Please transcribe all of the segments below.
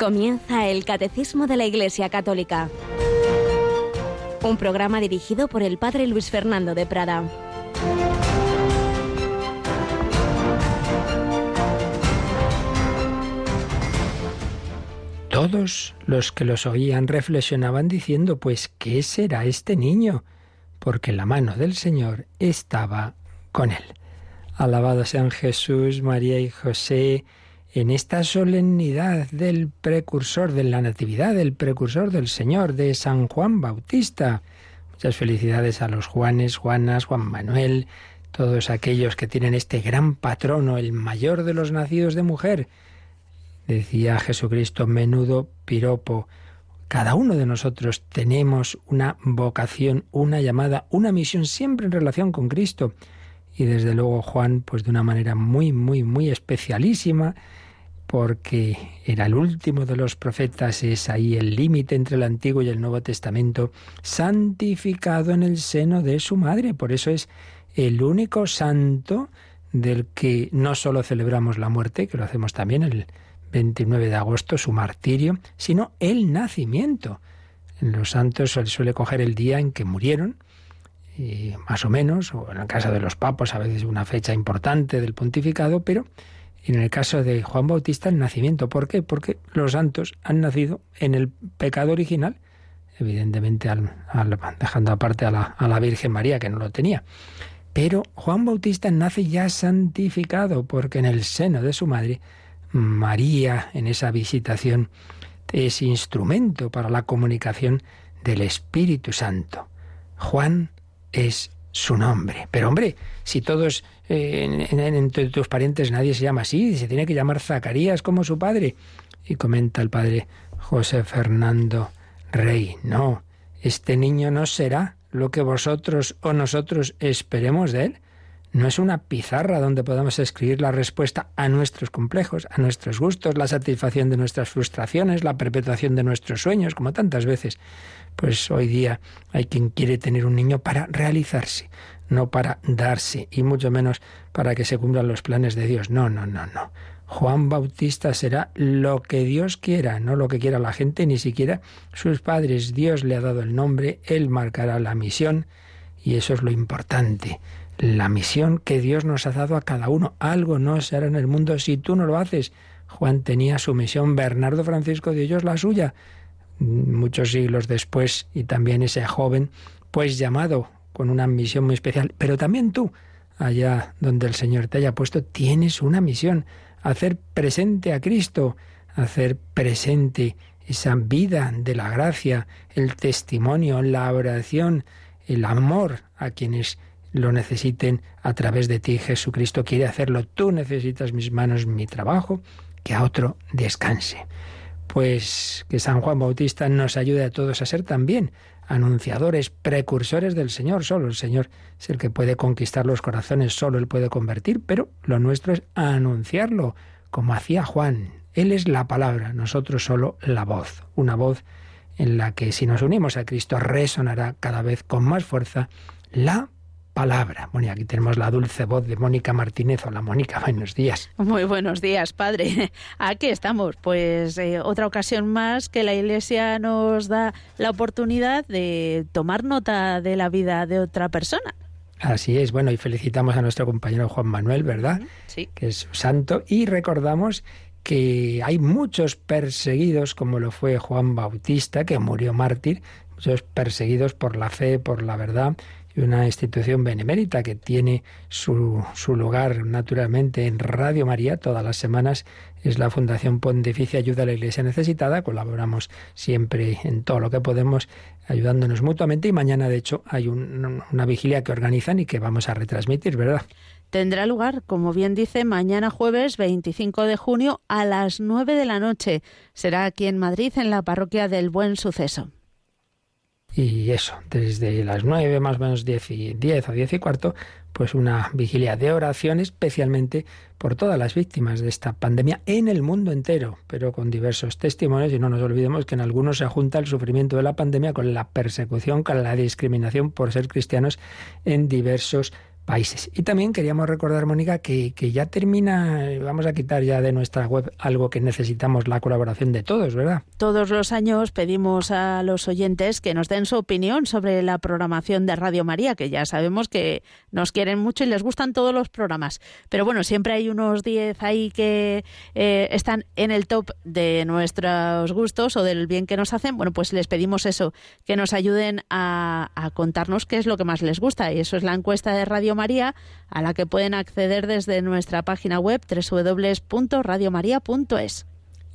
Comienza el Catecismo de la Iglesia Católica. Un programa dirigido por el Padre Luis Fernando de Prada. Todos los que los oían reflexionaban diciendo, pues, ¿qué será este niño? Porque la mano del Señor estaba con él. Alabado sean Jesús, María y José, en esta solemnidad del precursor de la Natividad, del precursor del Señor, de San Juan Bautista. Muchas felicidades a los Juanes, Juanas, Juan Manuel, todos aquellos que tienen este gran patrono, el mayor de los nacidos de mujer. Decía Jesucristo, menudo piropo. Cada uno de nosotros tenemos una vocación, una llamada, una misión siempre en relación con Cristo. Y desde luego Juan, pues de una manera muy, muy, muy especialísima, porque era el último de los profetas, es ahí el límite entre el Antiguo y el Nuevo Testamento, santificado en el seno de su madre. Por eso es el único santo del que no solo celebramos la muerte, que lo hacemos también el 29 de agosto, su martirio, sino el nacimiento. En los santos suele coger el día en que murieron, más o menos, o en el caso de los papos a veces una fecha importante del pontificado, pero en el caso de Juan Bautista, el nacimiento. ¿Por qué? Porque los santos han nacido en el pecado original, evidentemente dejando aparte a la, a la Virgen María, que no lo tenía. Pero Juan Bautista nace ya santificado, porque en el seno de su madre, María, en esa visitación, es instrumento para la comunicación del Espíritu Santo. Juan es su nombre. Pero hombre, si todos entre tus parientes nadie se llama así, se tiene que llamar Zacarías como su padre. Y comenta el padre José Fernando Rey, no, este niño no será lo que vosotros o nosotros esperemos de él. No es una pizarra donde podamos escribir la respuesta a nuestros complejos, a nuestros gustos, la satisfacción de nuestras frustraciones, la perpetuación de nuestros sueños, como tantas veces. Pues hoy día hay quien quiere tener un niño para realizarse, no para darse, y mucho menos para que se cumplan los planes de Dios. No, no, no, no. Juan Bautista será lo que Dios quiera, no lo que quiera la gente, ni siquiera sus padres. Dios le ha dado el nombre, Él marcará la misión, y eso es lo importante. La misión que Dios nos ha dado a cada uno. Algo no se hará en el mundo si tú no lo haces. Juan tenía su misión, Bernardo Francisco de ellos la suya. Muchos siglos después, y también ese joven, pues llamado con una misión muy especial. Pero también tú, allá donde el Señor te haya puesto, tienes una misión, hacer presente a Cristo, hacer presente esa vida de la gracia, el testimonio, la oración, el amor a quienes lo necesiten a través de ti. Jesucristo quiere hacerlo. Tú necesitas mis manos, mi trabajo, que a otro descanse. Pues que San Juan Bautista nos ayude a todos a ser también anunciadores, precursores del Señor. Solo el Señor es el que puede conquistar los corazones, solo Él puede convertir, pero lo nuestro es anunciarlo, como hacía Juan. Él es la palabra, nosotros solo la voz, una voz en la que si nos unimos a Cristo resonará cada vez con más fuerza la palabra. Bueno, aquí tenemos la dulce voz de Mónica Martínez. Hola Mónica, buenos días. Muy buenos días, padre. Aquí estamos, pues eh, otra ocasión más que la Iglesia nos da la oportunidad de tomar nota de la vida de otra persona. Así es, bueno, y felicitamos a nuestro compañero Juan Manuel, ¿verdad? Sí. Que es santo, y recordamos que hay muchos perseguidos, como lo fue Juan Bautista, que murió mártir, muchos perseguidos por la fe, por la verdad, y una institución benemérita que tiene su, su, lugar naturalmente en Radio María todas las semanas es la Fundación Pontificia Ayuda a la Iglesia Necesitada. Colaboramos siempre en todo lo que podemos, ayudándonos mutuamente y mañana de hecho hay una vigilia que organizan y que vamos a retransmitir, ¿verdad? Tendrá lugar, como bien dice, mañana jueves 25 de junio a las 9 de la noche. Será aquí en Madrid, en la parroquia del Buen Suceso. Y eso, desde las nueve más o menos diez, y, diez o diez y cuarto, pues una vigilia de oración especialmente por todas las víctimas de esta pandemia en el mundo entero, pero con diversos testimonios. Y no nos olvidemos que en algunos se junta el sufrimiento de la pandemia con la persecución, con la discriminación por ser cristianos en diversos Y también queríamos recordar, Mónica, que, que, ya termina, vamos a quitar ya de nuestra web algo que necesitamos la colaboración de todos, ¿verdad? Todos los años pedimos a los oyentes que nos den su opinión sobre la programación de Radio María, que ya sabemos que nos quieren mucho y les gustan todos los programas. Pero bueno, siempre hay unos 10 ahí que eh, están en el top de nuestros gustos o del bien que nos hacen. Bueno, pues les pedimos eso, que nos ayuden a, a contarnos qué es lo que más les gusta. Y eso es la encuesta de Radio María, a la que pueden acceder desde nuestra página web www.radiomaria.es.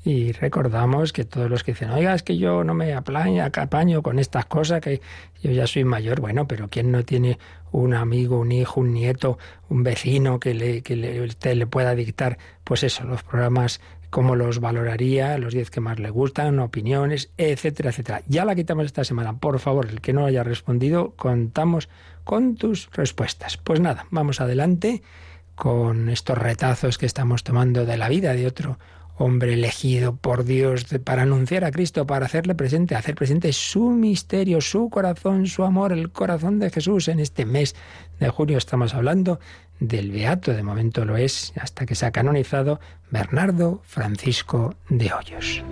Y recordamos que todos los que dicen, oiga, es que yo no me apaño con estas cosas, que yo ya soy mayor, bueno, pero ¿quién no tiene un amigo, un hijo, un nieto, un vecino que le, que le, le pueda dictar, pues eso, los programas cómo los valoraría, los 10 que más le gustan, opiniones, etcétera, etcétera. Ya la quitamos esta semana. Por favor, el que no haya respondido, contamos con tus respuestas. Pues nada, vamos adelante con estos retazos que estamos tomando de la vida de otro hombre elegido por Dios para anunciar a Cristo, para hacerle presente, hacer presente su misterio, su corazón, su amor, el corazón de Jesús. En este mes de junio estamos hablando del Beato, de momento lo es, hasta que se ha canonizado, Bernardo Francisco de Hoyos.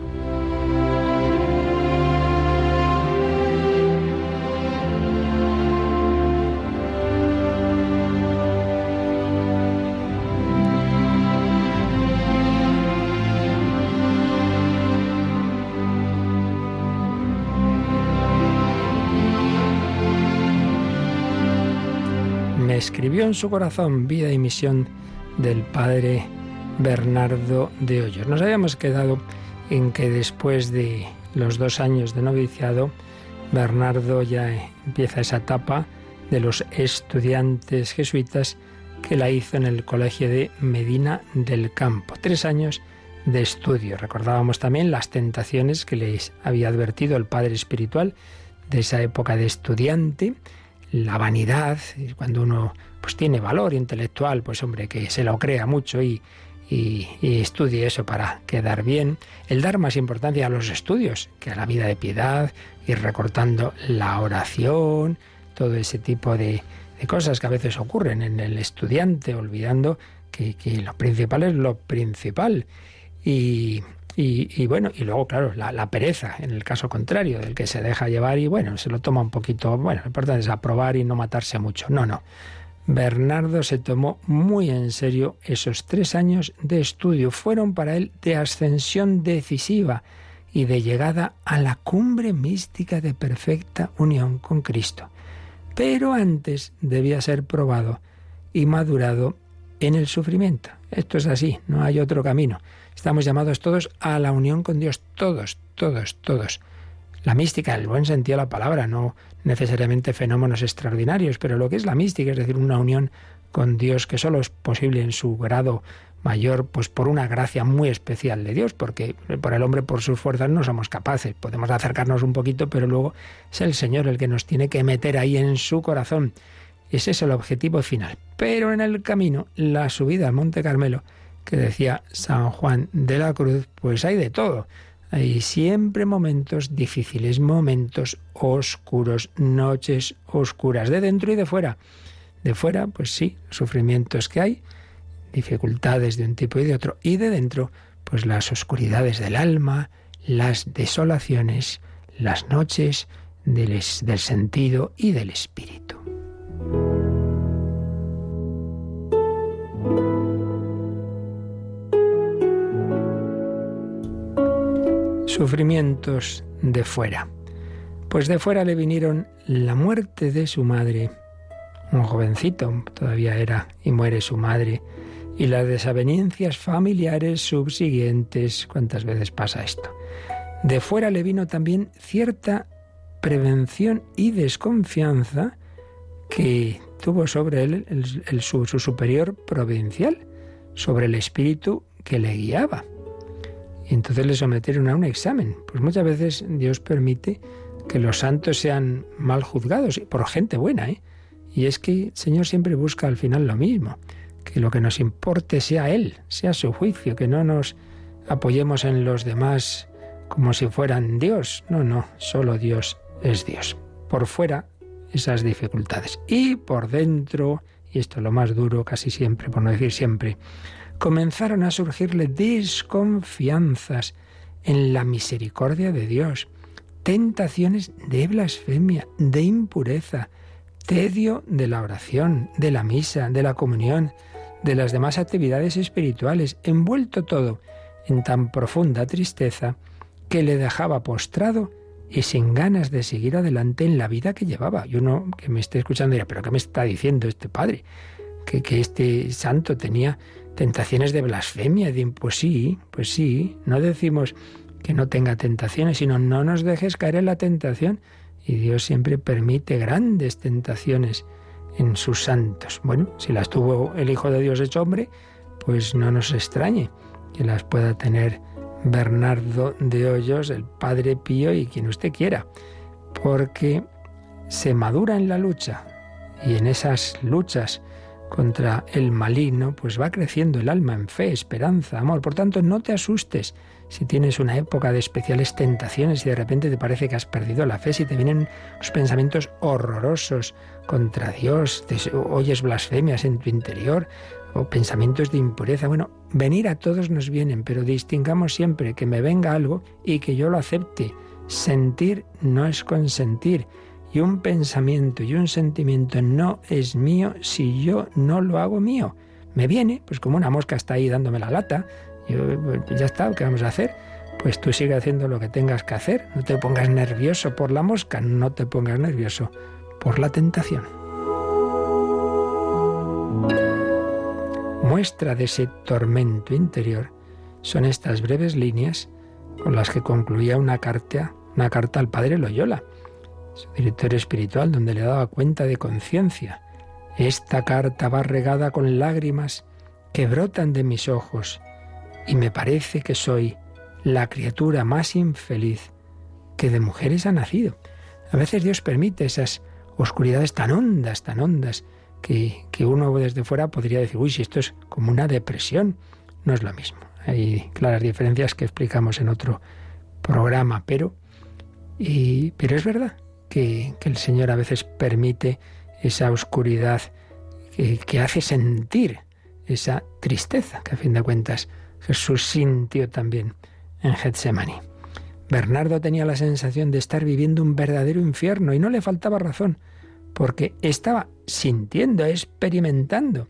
Escribió en su corazón vida y misión del padre Bernardo de Hoyos. Nos habíamos quedado en que después de los dos años de noviciado, Bernardo ya empieza esa etapa de los estudiantes jesuitas que la hizo en el colegio de Medina del Campo. Tres años de estudio. Recordábamos también las tentaciones que les había advertido el padre espiritual de esa época de estudiante la vanidad, cuando uno pues tiene valor intelectual, pues hombre, que se lo crea mucho y, y, estudie eso para quedar bien, el dar más importancia a los estudios que a la vida de piedad, ir recortando la oración, todo ese tipo de, de cosas que a veces ocurren en el estudiante, olvidando que, que lo principal es lo principal. Y, y, bueno, y luego, claro, la, pereza, en el caso contrario, del que se deja llevar y bueno, se lo toma un poquito, bueno, lo importante es aprobar y no matarse mucho. No, no. Bernardo se tomó muy en serio esos tres años de estudio. Fueron para él de ascensión decisiva y de llegada a la cumbre mística de perfecta unión con Cristo. Pero antes debía ser probado y madurado en el sufrimiento. Esto es así, no hay otro camino. Estamos llamados todos a la unión con Dios, todos, todos, todos. La mística, el buen sentido de la palabra, no necesariamente fenómenos extraordinarios, pero lo que es la mística, es decir, una unión con Dios que solo es posible en su grado mayor, pues por una gracia muy especial de Dios, porque por el hombre, por sus fuerzas, no somos capaces. Podemos acercarnos un poquito, pero luego es el Señor el que nos tiene que meter ahí en su corazón. Ese es el objetivo final. Pero en el camino, la subida al Monte Carmelo, que decía San Juan de la Cruz, pues hay de todo. Hay siempre momentos difíciles, momentos oscuros, noches oscuras, de dentro y de fuera. De fuera, pues sí, sufrimientos que hay, dificultades de un tipo y de otro. Y de dentro, pues las oscuridades del alma, las desolaciones, las noches del, del sentido y del espíritu. Sufrimientos de fuera. Pues de fuera le vinieron la muerte de su madre, un jovencito todavía era, y muere su madre, y las desavenencias familiares subsiguientes. ¿Cuántas veces pasa esto? De fuera le vino también cierta prevención y desconfianza que tuvo sobre él su, superior provincial, sobre el espíritu que le guiaba. Entonces le sometieron a un examen. Pues muchas veces Dios permite que los santos sean mal juzgados por gente buena, ¿eh? Y es que el Señor siempre busca al final lo mismo, que lo que nos importe sea Él, sea su juicio, que no nos apoyemos en los demás como si fueran Dios. No, no, solo Dios es Dios. Por fuera esas dificultades. Y por dentro y esto es lo más duro casi siempre, por no decir siempre, comenzaron a surgirle desconfianzas en la misericordia de Dios, tentaciones de blasfemia, de impureza, tedio de la oración, de la misa, de la comunión, de las demás actividades espirituales, envuelto todo en tan profunda tristeza que le dejaba postrado y sin ganas de seguir adelante en la vida que llevaba. Y uno que me esté escuchando dirá, pero ¿qué me está diciendo este padre? Que, que este santo tenía tentaciones de blasfemia. Pues sí, pues sí, no decimos que no tenga tentaciones, sino no nos dejes caer en la tentación. Y Dios siempre permite grandes tentaciones en sus santos. Bueno, si las tuvo el Hijo de Dios hecho hombre, pues no nos extrañe que las pueda tener Bernardo de Hoyos, el Padre Pío y quien usted quiera, porque se madura en la lucha y en esas luchas contra el maligno, pues va creciendo el alma en fe, esperanza, amor. Por tanto, no te asustes si tienes una época de especiales tentaciones y de repente te parece que has perdido la fe, si te vienen los pensamientos horrorosos contra Dios, te oyes blasfemias en tu interior o pensamientos de impureza. Bueno, venir a todos nos vienen, pero distingamos siempre que me venga algo y que yo lo acepte. Sentir no es consentir. Y un pensamiento y un sentimiento no es mío si yo no lo hago mío. Me viene, pues como una mosca está ahí dándome la lata, pues ya está, ¿qué vamos a hacer? Pues tú sigue haciendo lo que tengas que hacer. No te pongas nervioso por la mosca, no te pongas nervioso por la tentación. Muestra de ese tormento interior son estas breves líneas con las que concluía una carta, una carta al padre Loyola, su director espiritual, donde le daba cuenta de conciencia. Esta carta va regada con lágrimas que brotan de mis ojos y me parece que soy la criatura más infeliz que de mujeres ha nacido. A veces Dios permite esas oscuridades tan hondas, tan hondas, que, que, uno desde fuera podría decir, uy, si esto es como una depresión, no es lo mismo. Hay claras diferencias que explicamos en otro programa, pero, y, pero es verdad que, el Señor a veces permite esa oscuridad que, que hace sentir esa tristeza, que a fin de cuentas Jesús sintió también en Getsemaní. Bernardo tenía la sensación de estar viviendo un verdadero infierno y no le faltaba razón, porque estaba sintiendo, experimentando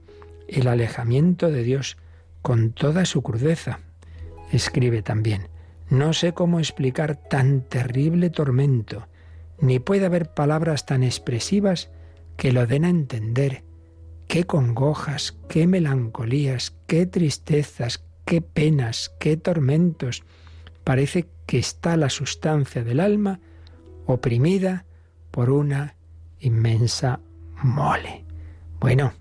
el alejamiento de Dios con toda su crudeza. Escribe también, no sé cómo explicar tan terrible tormento, ni puede haber palabras tan expresivas que lo den a entender. Qué congojas, qué melancolías, qué tristezas, qué penas, qué tormentos. Parece que está la sustancia del alma oprimida por una inmensa mole. Bueno,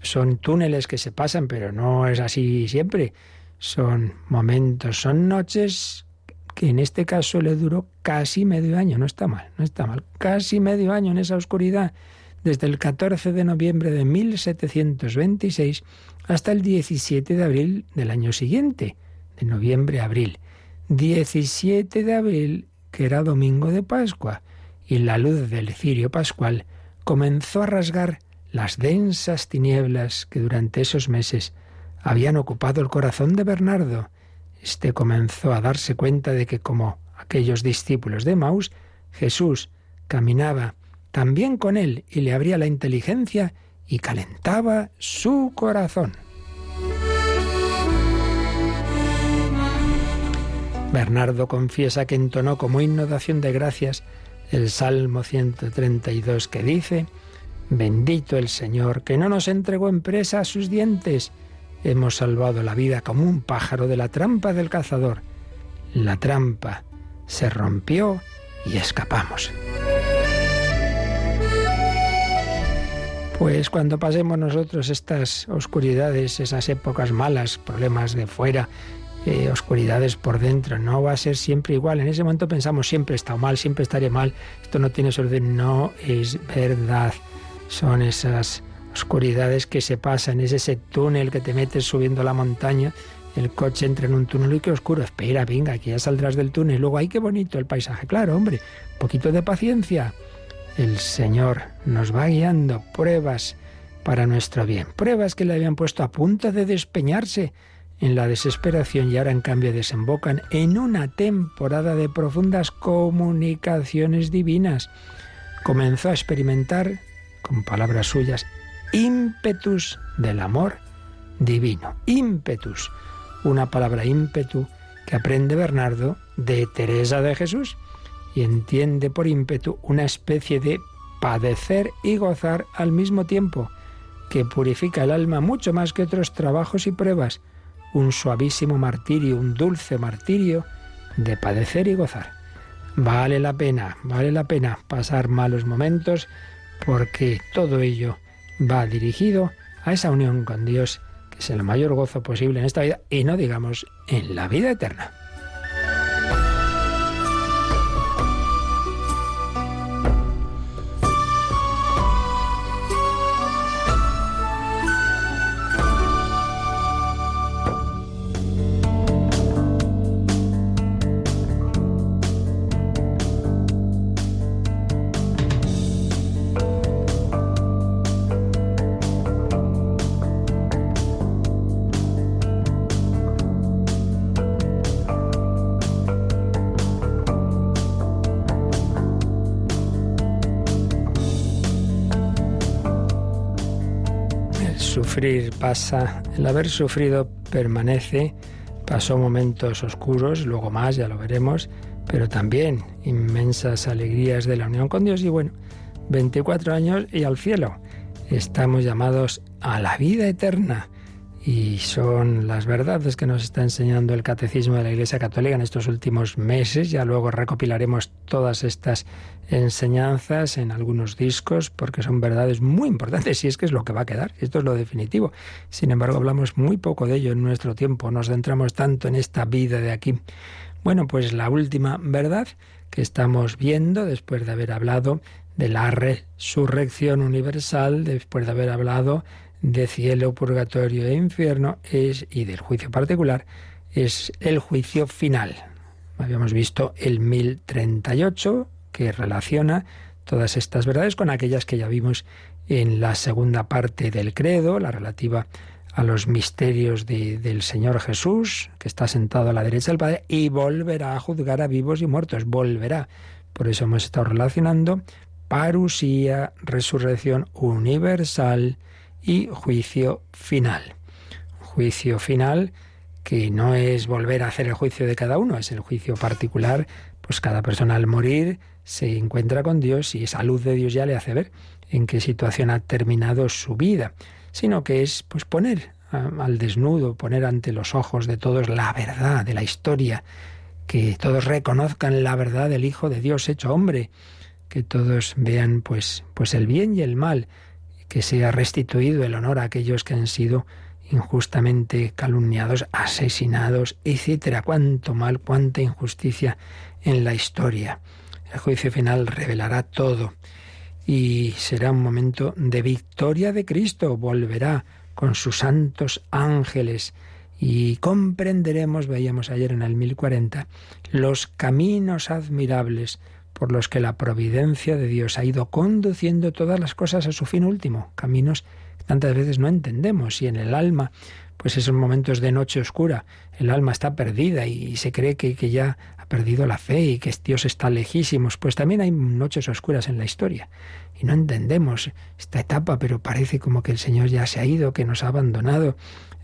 son túneles que se pasan, pero no es así siempre. Son momentos, son noches que en este caso le duró casi medio año. No está mal, no está mal. Casi medio año en esa oscuridad, desde el 14 de noviembre de 1726 hasta el 17 de abril del año siguiente, de noviembre a abril. 17 de abril, que era domingo de Pascua, y la luz del cirio pascual comenzó a rasgar las densas tinieblas que durante esos meses habían ocupado el corazón de Bernardo. Este comenzó a darse cuenta de que, como aquellos discípulos de Maus, Jesús caminaba también con él y le abría la inteligencia y calentaba su corazón. Bernardo confiesa que entonó como acción de gracias el Salmo 132 que dice, Bendito el Señor, que no nos entregó en presa a sus dientes. Hemos salvado la vida como un pájaro de la trampa del cazador. La trampa se rompió y escapamos. Pues cuando pasemos nosotros estas oscuridades, esas épocas malas, problemas de fuera, eh, oscuridades por dentro, no va a ser siempre igual. En ese momento pensamos siempre he estado mal, siempre estaré mal, esto no tiene solución. No es verdad. Son esas oscuridades que se pasan, es ese túnel que te metes subiendo la montaña, el coche entra en un túnel y qué oscuro. Espera, venga, que ya saldrás del túnel. Luego, ay, qué bonito el paisaje. Claro, hombre, poquito de paciencia el Señor nos va guiando pruebas para nuestro bien. Pruebas que le habían puesto a punto de despeñarse en la desesperación y ahora en cambio desembocan en una temporada de profundas comunicaciones divinas. Comenzó a experimentar, con palabras suyas, ímpetus del amor divino. Ímpetus, una palabra ímpetu que aprende Bernardo de Teresa de Jesús y entiende por ímpetu una especie de padecer y gozar al mismo tiempo, que purifica el alma mucho más que otros trabajos y pruebas, un suavísimo martirio, un dulce martirio de padecer y gozar. Vale la pena, vale la pena pasar malos momentos porque todo ello va dirigido a esa unión con Dios que es el mayor gozo posible en esta vida y no digamos en la vida eterna. Sufrir pasa, el haber sufrido permanece, pasó momentos oscuros, luego más, ya lo veremos, pero también inmensas alegrías de la unión con Dios y bueno, 24 años y al cielo. Estamos llamados a la vida eterna y son las verdades que nos está enseñando el Catecismo de la Iglesia Católica en estos últimos meses. Ya luego recopilaremos todas estas enseñanzas en algunos discos porque son verdades muy importantes y es que es lo que va a quedar. Esto es lo definitivo. Sin embargo, hablamos muy poco de ello en nuestro tiempo. Nos centramos tanto en esta vida de aquí. Bueno, pues la última verdad que estamos viendo después de haber hablado de la resurrección universal, después de haber hablado de cielo, purgatorio e infierno es, y del juicio particular es el juicio final. Habíamos visto el 1038 que relaciona todas estas verdades con aquellas que ya vimos en la segunda parte del credo, la relativa a los misterios del Señor Jesús, que está sentado a la derecha del Padre, y volverá a juzgar a vivos y muertos, volverá. Por eso hemos estado relacionando parusía, resurrección universal, y juicio final. Juicio final que no es volver a hacer el juicio de cada uno, es el juicio particular, pues cada persona al morir se encuentra con Dios y esa luz de Dios ya le hace ver en qué situación ha terminado su vida, sino que es pues poner al desnudo, poner ante los ojos de todos la verdad de la historia, que todos reconozcan la verdad del Hijo de Dios hecho hombre, que todos vean pues pues el bien y el mal, que sea restituido el honor a aquellos que han sido injustamente calumniados, asesinados, etcétera. Cuánto mal, cuánta injusticia en la historia. El juicio final revelará todo y será un momento de victoria de Cristo. Volverá con sus santos ángeles y comprenderemos, veíamos ayer en el 1040, los caminos admirables por los que la providencia de Dios ha ido conduciendo todas las cosas a su fin último, caminos que tantas veces no entendemos. Y en el alma, pues esos momentos de noche oscura, el alma está perdida y se cree que, que ya ha perdido la fe y que Dios está lejísimos, pues también hay noches oscuras en la historia y no entendemos esta etapa, pero parece como que el Señor ya se ha ido, que nos ha abandonado,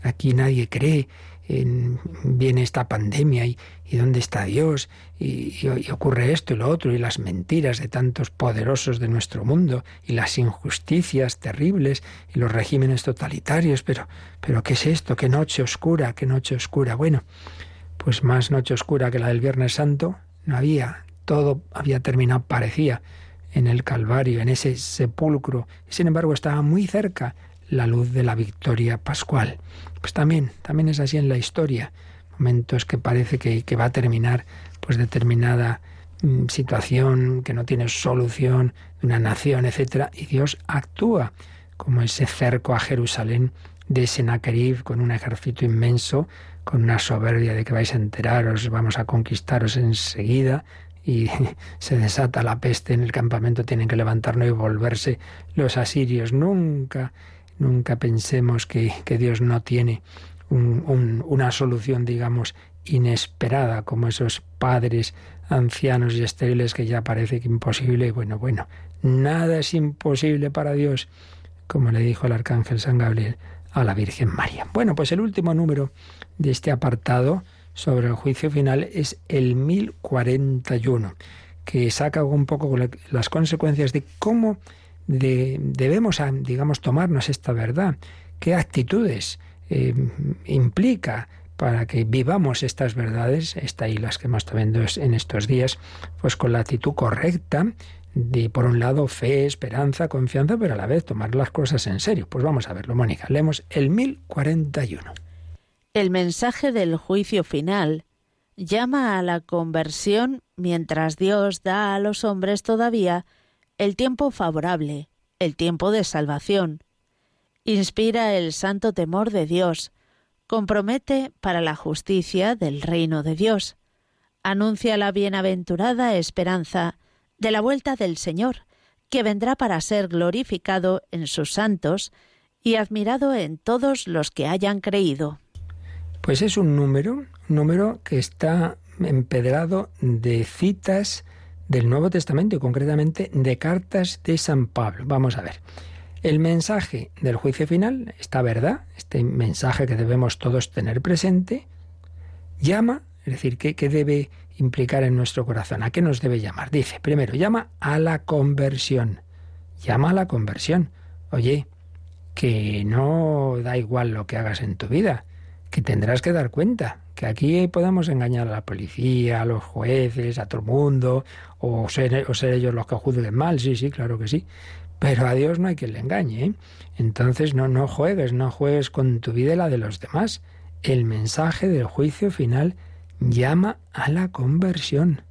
aquí nadie cree viene esta pandemia y, dónde está Dios y, ocurre esto y lo otro y las mentiras de tantos poderosos de nuestro mundo y las injusticias terribles y los regímenes totalitarios, pero, pero ¿qué es esto? ¿Qué noche oscura? ¿Qué noche oscura? Bueno, pues más noche oscura que la del Viernes Santo no había, todo había terminado, parecía, en el Calvario, en ese sepulcro, y sin embargo estaba muy cerca la luz de la victoria pascual. Pues también, también es así en la historia. Momentos que parece que, va a terminar pues determinada mm, situación que no tiene solución una nación, etcétera, y Dios actúa como ese cerco a Jerusalén de Sennacherib con un ejército inmenso, con una soberbia de que vais a enteraros, vamos a conquistaros enseguida, y se desata la peste en el campamento, tienen que levantarnos y volverse los asirios. Nunca nunca pensemos que, Dios no tiene una solución, digamos, inesperada, como esos padres ancianos y estériles que ya parece que imposible. Bueno, bueno, nada es imposible para Dios, como le dijo el arcángel San Gabriel a la Virgen María. Bueno, pues el último número de este apartado sobre el juicio final es el 1041, que saca un poco las consecuencias de cómo debemos, digamos, tomarnos esta verdad, qué actitudes eh, implica para que vivamos estas verdades, está ahí las que hemos estado viendo en estos días, pues con la actitud correcta, de por un lado fe, esperanza, confianza, pero a la vez tomar las cosas en serio. Pues vamos a verlo, Mónica. Leemos el 1041. El mensaje del juicio final llama a la conversión mientras Dios da a los hombres todavía el tiempo favorable, el tiempo de salvación. Inspira el santo temor de Dios, compromete para la justicia del reino de Dios, anuncia la bienaventurada esperanza de la vuelta del Señor, que vendrá para ser glorificado en sus santos y admirado en todos los que hayan creído. Pues es un número, un número que está empedrado de citas del Nuevo Testamento y concretamente de cartas de San Pablo. Vamos a ver. El mensaje del juicio final, esta verdad, este mensaje que debemos todos tener presente, llama, es decir, ¿qué, qué debe implicar en nuestro corazón? ¿A qué nos debe llamar? Dice, primero, llama a la conversión. Llama a la conversión. Oye, que no da igual lo que hagas en tu vida, que tendrás que dar cuenta, que aquí podemos engañar a la policía, a los jueces, a todo el mundo, o ser, ellos los que juzguen mal, sí, sí, claro que sí. Pero a Dios no hay quien le engañe. ¿eh? Entonces no, no juegues, no juegues con tu vida y la de los demás. El mensaje del juicio final llama a la conversión.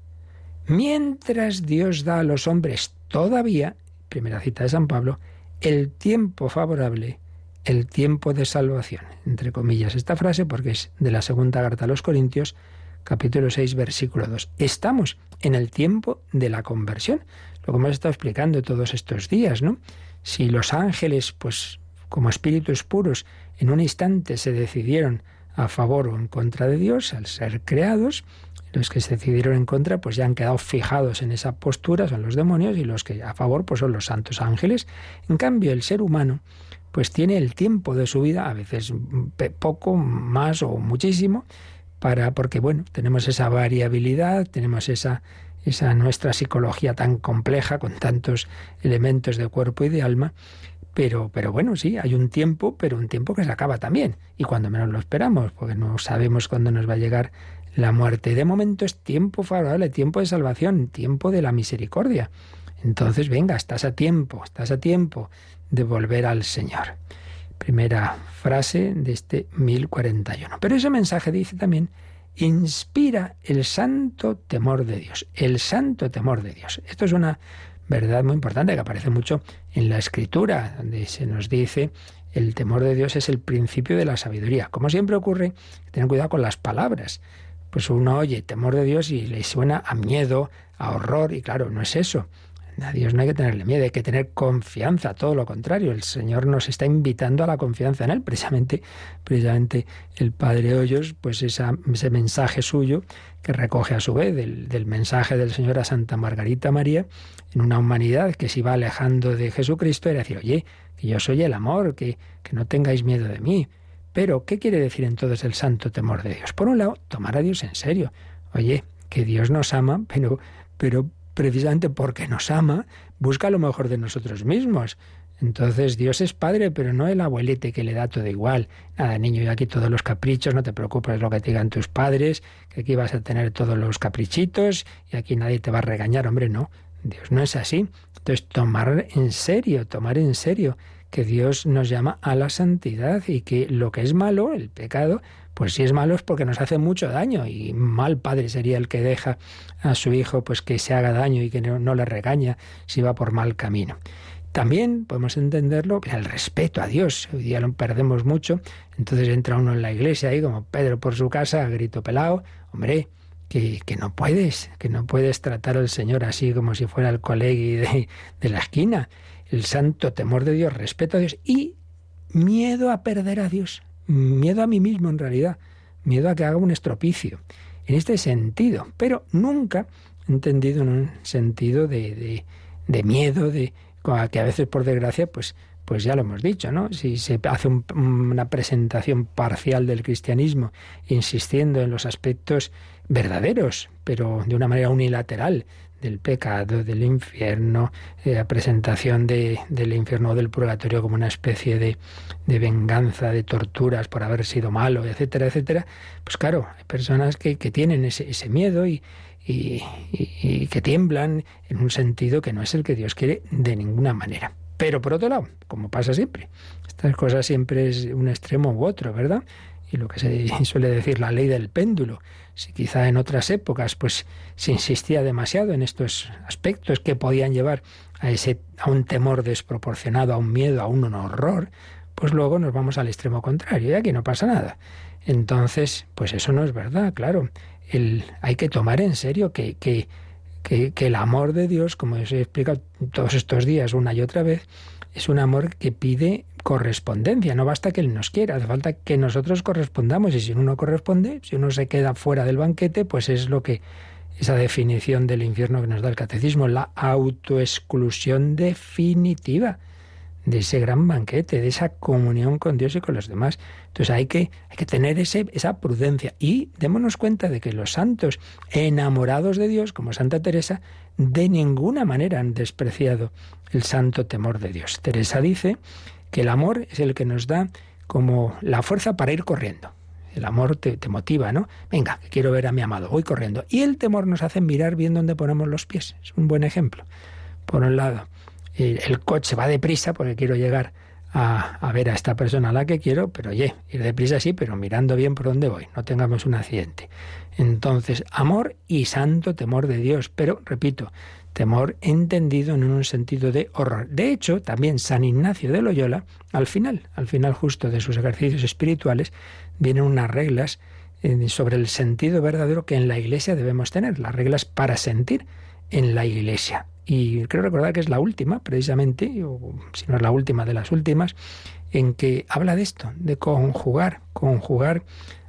Mientras Dios da a los hombres todavía, primera cita de San Pablo, el tiempo favorable, el tiempo de salvación, entre comillas esta frase porque es de la segunda carta a los Corintios, capítulo 6, versículo 2. Estamos en el tiempo de la conversión, lo que hemos estado explicando todos estos días, ¿no? Si los ángeles, pues como espíritus puros, en un instante se decidieron a favor o en contra de Dios al ser creados. Los que se decidieron en contra, pues ya han quedado fijados en esa postura, son los demonios, y los que a favor, pues son los santos ángeles. En cambio, el ser humano, pues tiene el tiempo de su vida, a veces poco, más o muchísimo, para, porque bueno, tenemos esa variabilidad, tenemos esa, esa nuestra psicología tan compleja, con tantos elementos de cuerpo y de alma, pero, pero bueno, sí, hay un tiempo, pero un tiempo que se acaba también. Y cuando menos lo esperamos, porque no sabemos cuándo nos va a llegar la muerte. De momento es tiempo favorable, tiempo de salvación, tiempo de la misericordia. Entonces, venga, estás a tiempo, estás a tiempo de volver al Señor. Primera frase de este 1041. Pero ese mensaje dice también, inspira el santo temor de Dios, el santo temor de Dios. Esto es una verdad muy importante que aparece mucho en la escritura, donde se nos dice el temor de Dios es el principio de la sabiduría. Como siempre ocurre, tener cuidado con las palabras. Pues uno oye temor de Dios y le suena a miedo, a horror, y claro, no es eso. A Dios no hay que tenerle miedo, hay que tener confianza, todo lo contrario. El Señor nos está invitando a la confianza en Él. Precisamente, precisamente el Padre Hoyos, pues ese mensaje suyo que recoge a su vez del, del, mensaje del Señor a Santa Margarita María, en una humanidad que se iba alejando de Jesucristo, era decir, oye, que yo soy el amor, que, que no tengáis miedo de mí. Pero, ¿qué quiere decir entonces el santo temor de Dios? Por un lado, tomar a Dios en serio. Oye, que Dios nos ama, pero, pero precisamente porque nos ama, busca lo mejor de nosotros mismos. Entonces Dios es padre, pero no el abuelete que le da todo igual. Nada, niño, y aquí todos los caprichos, no te preocupes lo que te digan tus padres, que aquí vas a tener todos los caprichitos y aquí nadie te va a regañar. Hombre, no, Dios no es así. Entonces tomar en serio, tomar en serio que Dios nos llama a la santidad y que lo que es malo, el pecado, pues si es malo es porque nos hace mucho daño y mal padre sería el que deja a su hijo pues que se haga daño y que no, le regaña si va por mal camino. También podemos entenderlo el respeto a Dios. Hoy día lo perdemos mucho. Entonces entra uno en la iglesia ahí como Pedro por su casa, grito pelado. Hombre, que, que, no puedes, que no puedes tratar al Señor así como si fuera el colegui de, de la esquina. El santo temor de Dios, respeto a Dios y miedo a perder a Dios, miedo a mí mismo en realidad, miedo a que haga un estropicio. En este sentido, pero nunca entendido en un sentido de, de, miedo, de que a veces por desgracia, pues, pues ya lo hemos dicho, ¿no? Si se hace una presentación parcial del cristianismo, insistiendo en los aspectos verdaderos, pero de una manera unilateral, del pecado, del infierno, eh, la presentación de, del infierno o del purgatorio como una especie de, de, venganza, de torturas por haber sido malo, etcétera, etcétera, pues claro, hay personas que, que tienen ese, ese miedo y, y, y, que tiemblan en un sentido que no es el que Dios quiere de ninguna manera. Pero por otro lado, como pasa siempre, estas cosas siempre es un extremo u otro, ¿verdad? Y lo que se suele decir la ley del péndulo si quizá en otras épocas pues se insistía demasiado en estos aspectos que podían llevar a ese a un temor desproporcionado, a un miedo, a un horror, pues luego nos vamos al extremo contrario y aquí no pasa nada. Entonces, pues eso no es verdad, claro. El, hay que tomar en serio que, que, que, que el amor de Dios, como os he explicado todos estos días una y otra vez, es un amor que pide correspondencia. No basta que Él nos quiera, hace falta que nosotros correspondamos. Y si uno no corresponde, si uno se queda fuera del banquete, pues es lo que esa definición del infierno que nos da el catecismo, la autoexclusión definitiva de ese gran banquete, de esa comunión con Dios y con los demás. Entonces hay que, hay que tener esa prudencia y démonos cuenta de que los santos enamorados de Dios, como Santa Teresa, de ninguna manera han despreciado el santo temor de Dios. Teresa dice que el amor es el que nos da como la fuerza para ir corriendo. El amor te, motiva, ¿no? Venga, quiero ver a mi amado, voy corriendo. Y el temor nos hace mirar bien dónde ponemos los pies. Es un buen ejemplo. Por un lado, el, coche va deprisa porque quiero llegar a, ver a esta persona a la que quiero, pero oye, ir deprisa sí, pero mirando bien por dónde voy, no tengamos un accidente. Entonces, amor y santo temor de Dios, pero, repito, temor entendido en un sentido de horror. De hecho, también San Ignacio de Loyola, al final, al final justo de sus ejercicios espirituales, vienen unas reglas eh, sobre el sentido verdadero que en la Iglesia debemos tener, las reglas para sentir en la Iglesia. Y creo recordar que es la última, precisamente, o si no es la última de las últimas, en que habla de esto, de conjugar, conjugar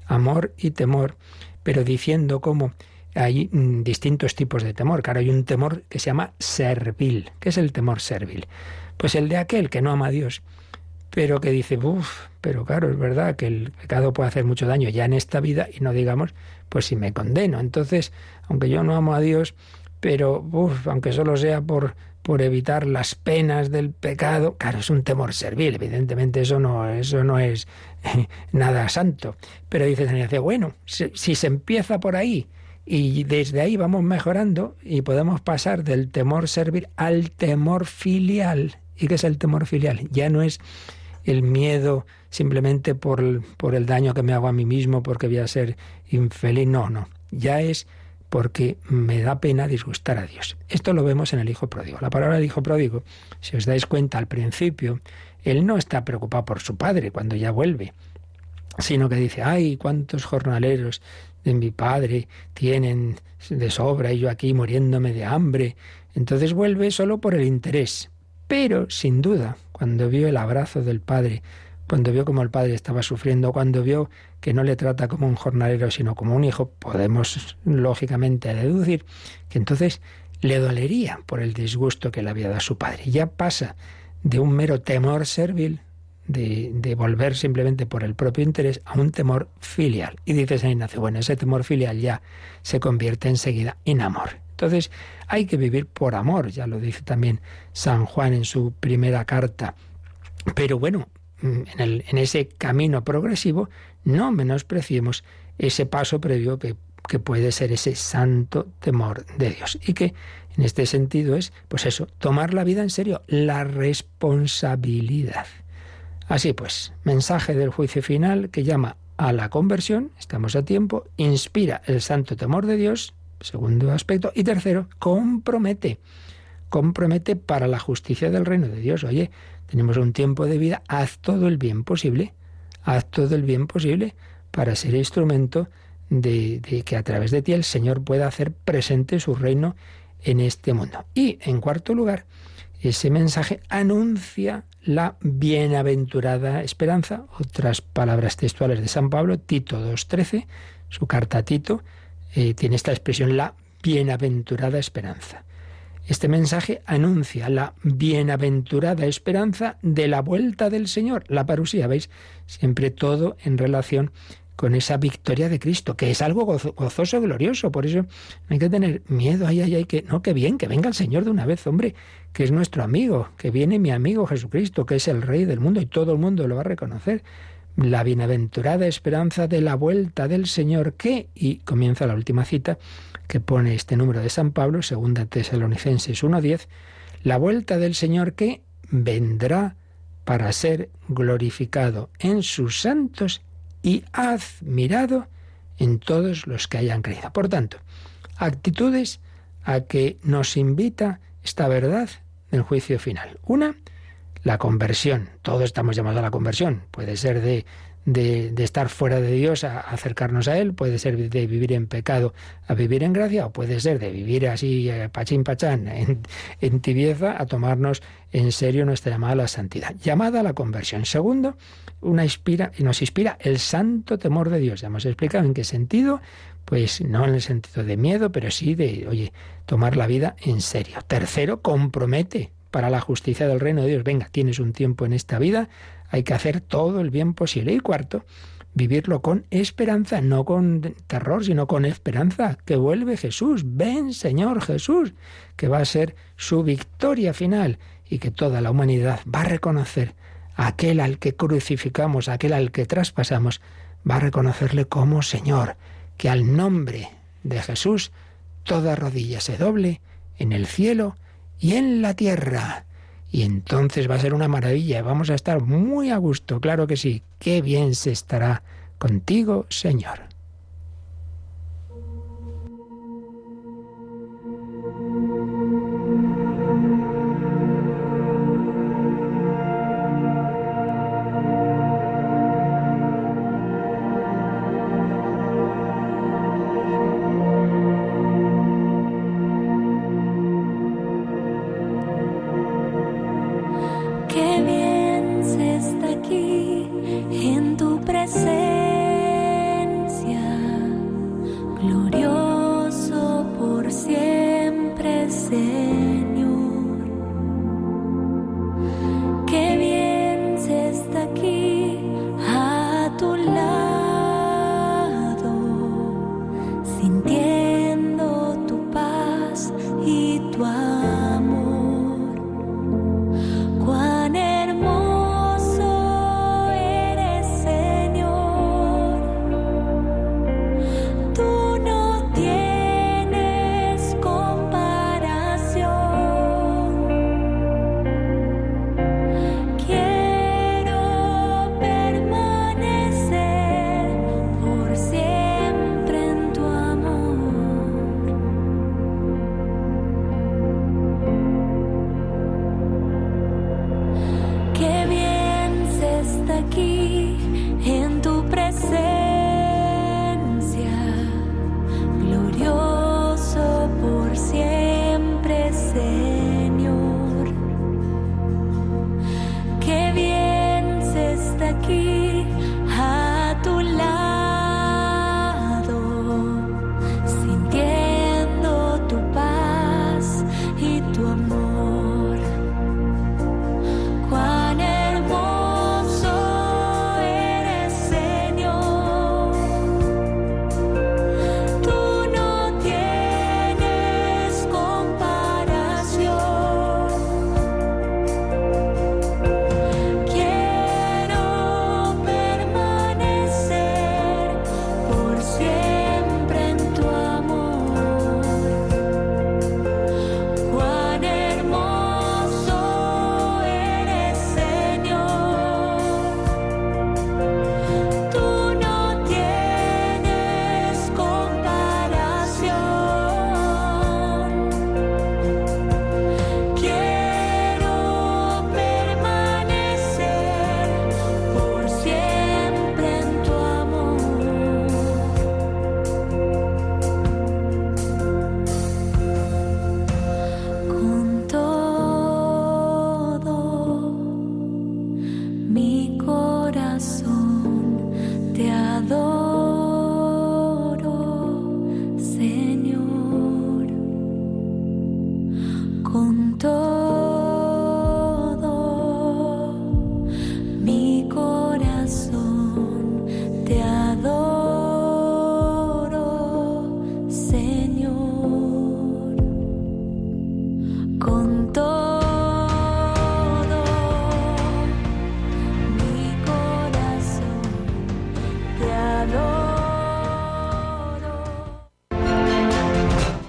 amor y temor, pero diciendo cómo hay mm, distintos tipos de temor. Claro, hay un temor que se llama servil. ¿Qué es el temor servil? Pues el de aquel que no ama a Dios, pero que dice, uff, pero claro, es verdad que el pecado puede hacer mucho daño ya en esta vida y no digamos, pues si me condeno. Entonces, aunque yo no amo a Dios, pero uff, aunque solo sea por por evitar las penas del pecado, claro, es un temor servil, evidentemente eso no, eso no es nada santo. Pero dice San bueno, si se empieza por ahí, y desde ahí vamos mejorando y podemos pasar del temor servir al temor filial. ¿Y qué es el temor filial? Ya no es el miedo simplemente por por el daño que me hago a mí mismo porque voy a ser infeliz. No, no. Ya es porque me da pena disgustar a Dios. Esto lo vemos en el Hijo Pródigo. La palabra del Hijo Pródigo, si os dais cuenta al principio, él no está preocupado por su padre cuando ya vuelve, sino que dice, ay, cuántos jornaleros de mi padre tienen de sobra y yo aquí muriéndome de hambre. Entonces vuelve solo por el interés. Pero, sin duda, cuando vio el abrazo del padre, cuando vio como el padre estaba sufriendo, cuando vio que no le trata como un jornalero, sino como un hijo, podemos lógicamente deducir que entonces le dolería por el disgusto que le había dado a su padre. Ya pasa de un mero temor servil de, volver simplemente por el propio interés a un temor filial. Y dice San Ignacio, bueno, ese temor filial ya se convierte enseguida en amor. Entonces hay que vivir por amor, ya lo dice también San Juan en su primera carta. Pero bueno, en, ese camino progresivo no menospreciemos ese paso previo que, que puede ser ese santo temor de Dios. Y que en este sentido es, pues eso, tomar la vida en serio, la responsabilidad. Así pues, mensaje del juicio final que llama a la conversión, estamos a tiempo, inspira el santo temor de Dios, segundo aspecto, y tercero, compromete, compromete para la justicia del reino de Dios. Oye, tenemos un tiempo de vida, haz todo el bien posible, haz todo el bien posible para ser instrumento de, de que a través de ti el Señor pueda hacer presente su reino en este mundo. Y en cuarto lugar, ese mensaje anuncia la bienaventurada esperanza. Otras palabras textuales de San Pablo, Tito 2.13, su carta a Tito, eh, tiene esta expresión, la bienaventurada esperanza. Este mensaje anuncia la bienaventurada esperanza de la vuelta del Señor, la parusía, ¿veis? Siempre todo en relación con esa victoria de Cristo, que es algo gozoso, glorioso. Por eso no hay que tener miedo, ay, ay, ay, que no, que bien, que venga el Señor de una vez, hombre, que es nuestro amigo, que viene mi amigo Jesucristo, que es el Rey del mundo y todo el mundo lo va a reconocer. La bienaventurada esperanza de la vuelta del Señor, que, y comienza la última cita que pone este número de San Pablo, segunda Tesalonicenses 1.10, la vuelta del Señor que vendrá para ser glorificado en sus santos y admirado en todos los que hayan creído. Por tanto, actitudes a que nos invita esta verdad del juicio final. Una, la conversión. Todos estamos llamados a la conversión. Puede ser de, de, estar fuera de Dios a, acercarnos a Él, puede ser de vivir en pecado a vivir en gracia, o puede ser de vivir así, eh, pachín pachán, en, en tibieza, a tomarnos en serio nuestra llamada a la santidad. Llamada a la conversión. Segundo, una inspira, nos inspira el santo temor de Dios. Ya hemos explicado en qué sentido, pues no en el sentido de miedo, pero sí de, oye, tomar la vida en serio. Tercero, compromete para la justicia del reino de Dios. Venga, tienes un tiempo en esta vida, hay que hacer todo el bien posible. Y cuarto, vivirlo con esperanza, no con terror, sino con esperanza, que vuelve Jesús. Ven, Señor Jesús, que va a ser su victoria final y que toda la humanidad va a reconocer aquel al que crucificamos, aquel al que traspasamos, va a reconocerle como Señor, que al nombre de Jesús toda rodilla se doble en el cielo y en la tierra. Y entonces va a ser una maravilla, vamos a estar muy a gusto, claro que sí, qué bien se estará contigo, Señor. corazón te adoro.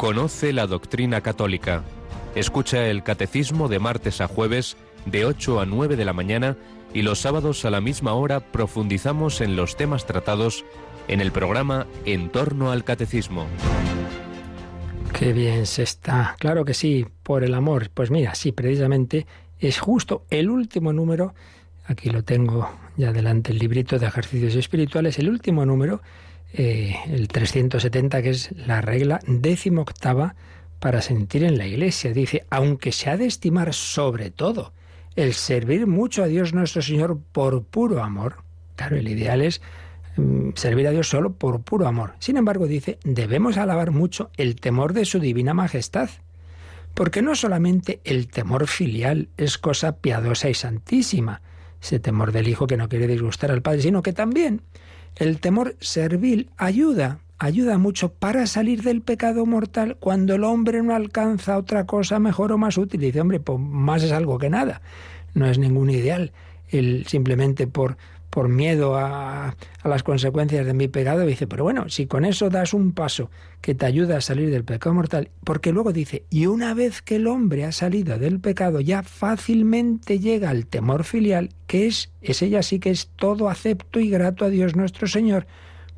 Conoce la doctrina católica. Escucha el catecismo de martes a jueves de 8 a 9 de la mañana y los sábados a la misma hora profundizamos en los temas tratados en el programa En torno al catecismo. Qué bien se está. Claro que sí, por el amor. Pues mira, sí, precisamente es justo el último número. Aquí lo tengo ya delante el librito de ejercicios espirituales. El último número, eh, el 370, que es la regla décimo octava para sentir en la iglesia. Dice, aunque se ha de estimar sobre todo el servir mucho a Dios nuestro Señor por puro amor. Claro, el ideal es Mm, servir a Dios solo por puro amor. Sin embargo, dice, debemos alabar mucho el temor de su divina majestad. Porque no solamente el temor filial es cosa piadosa y santísima, ese temor del hijo que no quiere disgustar al padre, sino que también el temor servil ayuda, ayuda mucho para salir del pecado mortal cuando el hombre no alcanza otra cosa mejor o más útil. dice, hombre, pues más es algo que nada. No es ningún ideal el simplemente por por miedo a, a, las consecuencias de mi pecado, dice, pero bueno, si con eso das un paso que te ayuda a salir del pecado mortal, porque luego dice, y una vez que el hombre ha salido del pecado, ya fácilmente llega al temor filial, que es, ese ya sí que es todo acepto y grato a Dios nuestro Señor,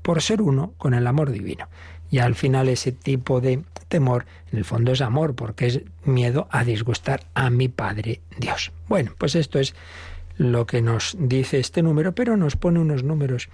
por ser uno con el amor divino. Y al final ese tipo de temor, en el fondo es amor, porque es miedo a disgustar a mi Padre Dios. Bueno, pues esto es lo que nos dice este número, pero nos pone unos números,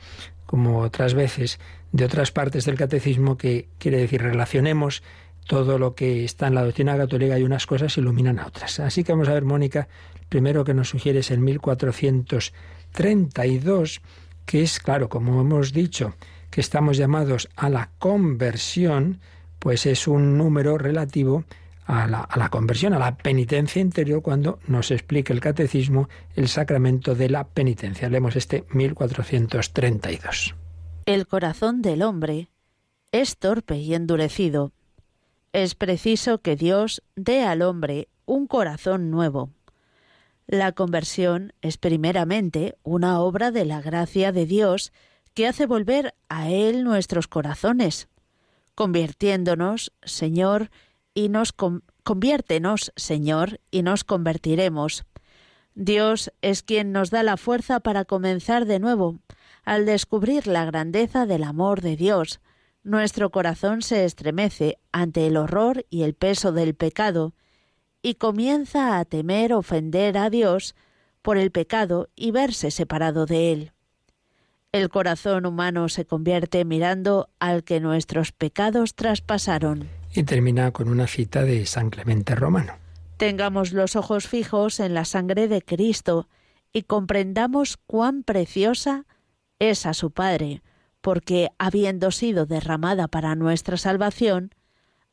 como otras veces, de otras partes del catecismo, que quiere decir relacionemos todo lo que está en la doctrina católica y unas cosas iluminan a otras. Así que vamos a ver, Mónica, primero que nos sugiere es el 1432, que es, claro, como hemos dicho, que estamos llamados a la conversión, pues es un número relativo a la, conversión, a la penitencia interior, cuando nos explica el catecismo el sacramento de la penitencia. Leemos este 1432. El corazón del hombre es torpe y endurecido. Es preciso que Dios dé al hombre un corazón nuevo. La conversión es primeramente una obra de la gracia de Dios que hace volver a Él nuestros corazones, convirtiéndonos, Señor, y nos conviértenos, Señor, y nos convertiremos. Dios es quien nos da la fuerza para comenzar de nuevo. Al descubrir la grandeza del amor de Dios, nuestro corazón se estremece ante el horror y el peso del pecado, y comienza a temer ofender a Dios por el pecado y verse separado de él. El corazón humano se convierte mirando al que nuestros pecados traspasaron. Y termina con una cita de San Clemente Romano. Tengamos los ojos fijos en la sangre de Cristo y comprendamos cuán preciosa es a su Padre, porque, habiendo sido derramada para nuestra salvación,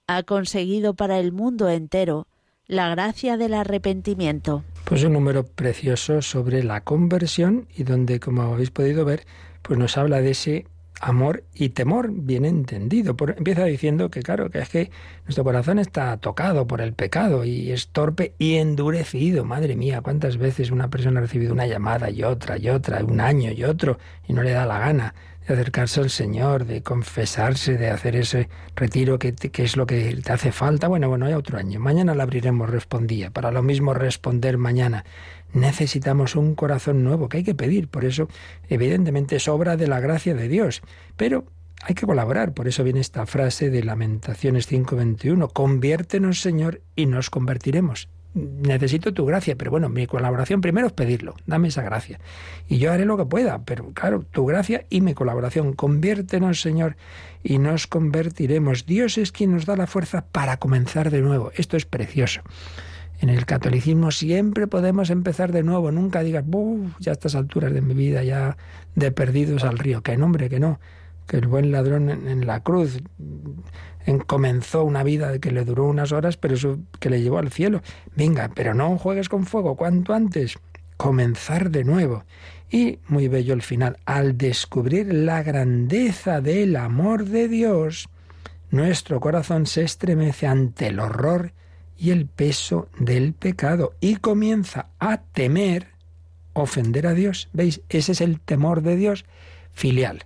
ha conseguido para el mundo entero la gracia del arrepentimiento. Pues un número precioso sobre la conversión y donde, como habéis podido ver, pues nos habla de ese amor y temor bien entendido. empieza diciendo que, claro, que es que nuestro corazón está tocado por el pecado y es torpe y endurecido. Madre mía, cuántas veces una persona ha recibido una llamada y otra y otra, un año y otro, y no le da la gana de acercarse al Señor, de confesarse, de hacer ese retiro que, que, es lo que te hace falta. Bueno, bueno, hay otro año. Mañana la abriremos, respondía. Para lo mismo responder mañana necesitamos un corazón nuevo que hay que pedir. Por eso, evidentemente, es obra de la gracia de Dios. Pero hay que colaborar. Por eso viene esta frase de Lamentaciones 5:21. Conviértenos, Señor, y nos convertiremos. Necesito tu gracia, pero bueno, mi colaboración primero es pedirlo. Dame esa gracia. Y yo haré lo que pueda, pero claro, tu gracia y mi colaboración. Conviértenos, Señor, y nos convertiremos. Dios es quien nos da la fuerza para comenzar de nuevo. Esto es precioso. En el catolicismo siempre podemos empezar de nuevo, nunca digas, ya a estas alturas de mi vida ya de perdidos al río, que nombre, que no, que el buen ladrón en, la cruz comenzó una vida que le duró unas horas, pero que le llevó al cielo. Venga, pero no juegues con fuego, cuanto antes, comenzar de nuevo. Y muy bello el final, al descubrir la grandeza del amor de Dios, nuestro corazón se estremece ante el horror y el peso del pecado y comienza a temer ofender a Dios. ¿Veis? Ese es el temor de Dios filial.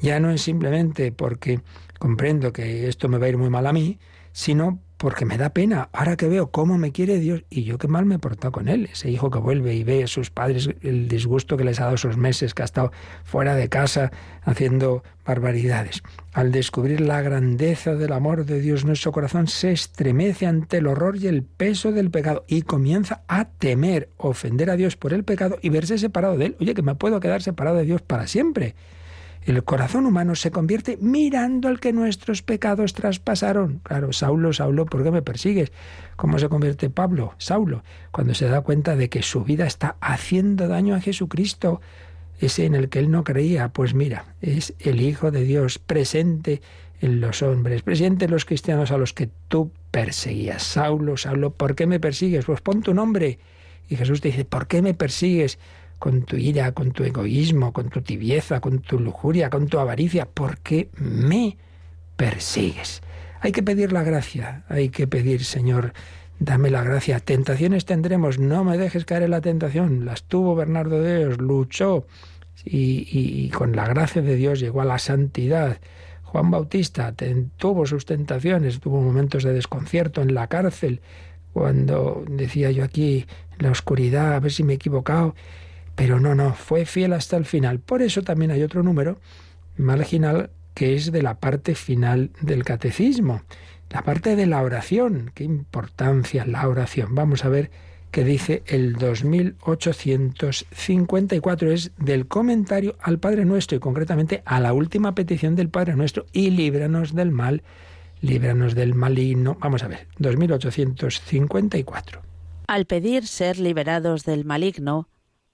Ya no es simplemente porque comprendo que esto me va a ir muy mal a mí, sino porque me da pena. Ahora que veo cómo me quiere Dios y yo qué mal me he portado con él. Ese hijo que vuelve y ve a sus padres el disgusto que les ha dado esos meses, que ha estado fuera de casa haciendo barbaridades. Al descubrir la grandeza del amor de Dios, nuestro corazón se estremece ante el horror y el peso del pecado y comienza a temer, ofender a Dios por el pecado y verse separado de él. Oye, que me puedo quedar separado de Dios para siempre. El corazón humano se convierte mirando al que nuestros pecados traspasaron. Claro, Saulo, Saulo, ¿por qué me persigues? ¿Cómo se convierte Pablo, Saulo? Cuando se da cuenta de que su vida está haciendo daño a Jesucristo, ese en el que él no creía. Pues mira, es el Hijo de Dios presente en los hombres, presente en los cristianos a los que tú perseguías. Saulo, Saulo, ¿por qué me persigues? Pues pon tu nombre. Y Jesús te dice, ¿por qué me persigues? Con tu ira, con tu egoísmo, con tu tibieza, con tu lujuria, con tu avaricia, porque me persigues. Hay que pedir la gracia, hay que pedir, Señor, dame la gracia. Tentaciones tendremos, no me dejes caer en la tentación. Las tuvo Bernardo de Dios, luchó y, y, con la gracia de Dios llegó a la santidad. Juan Bautista tuvo sus tentaciones, tuvo momentos de desconcierto en la cárcel, cuando decía yo aquí en la oscuridad, a ver si me he equivocado, pero no, no, fue fiel hasta el final. Por eso también hay otro número marginal que es de la parte final del catecismo, la parte de la oración. Qué importancia la oración. Vamos a ver qué dice el 2854. Es del comentario al Padre Nuestro y concretamente a la última petición del Padre Nuestro y líbranos del mal, líbranos del maligno. Vamos a ver, 2854. Al pedir ser liberados del maligno,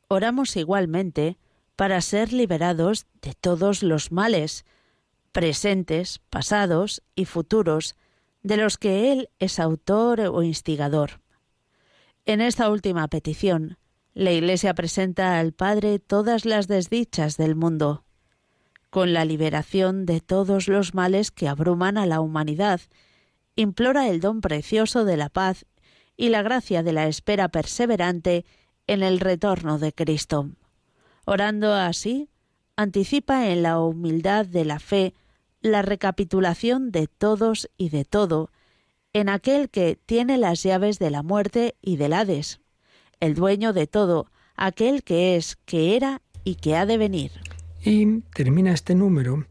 oramos igualmente para ser liberados de todos los males, presentes, pasados y futuros, de los que Él es autor o instigador. En esta última petición, la Iglesia presenta al Padre todas las desdichas del mundo, con la liberación de todos los males que abruman a la humanidad, implora el don precioso de la paz y la gracia de la espera perseverante en el retorno de Cristo. Orando así, anticipa en la humildad de la fe la recapitulación de todos y de todo, en aquel que tiene las llaves de la muerte y del Hades, el dueño de todo, aquel que es, que era y que ha de venir. Y termina este número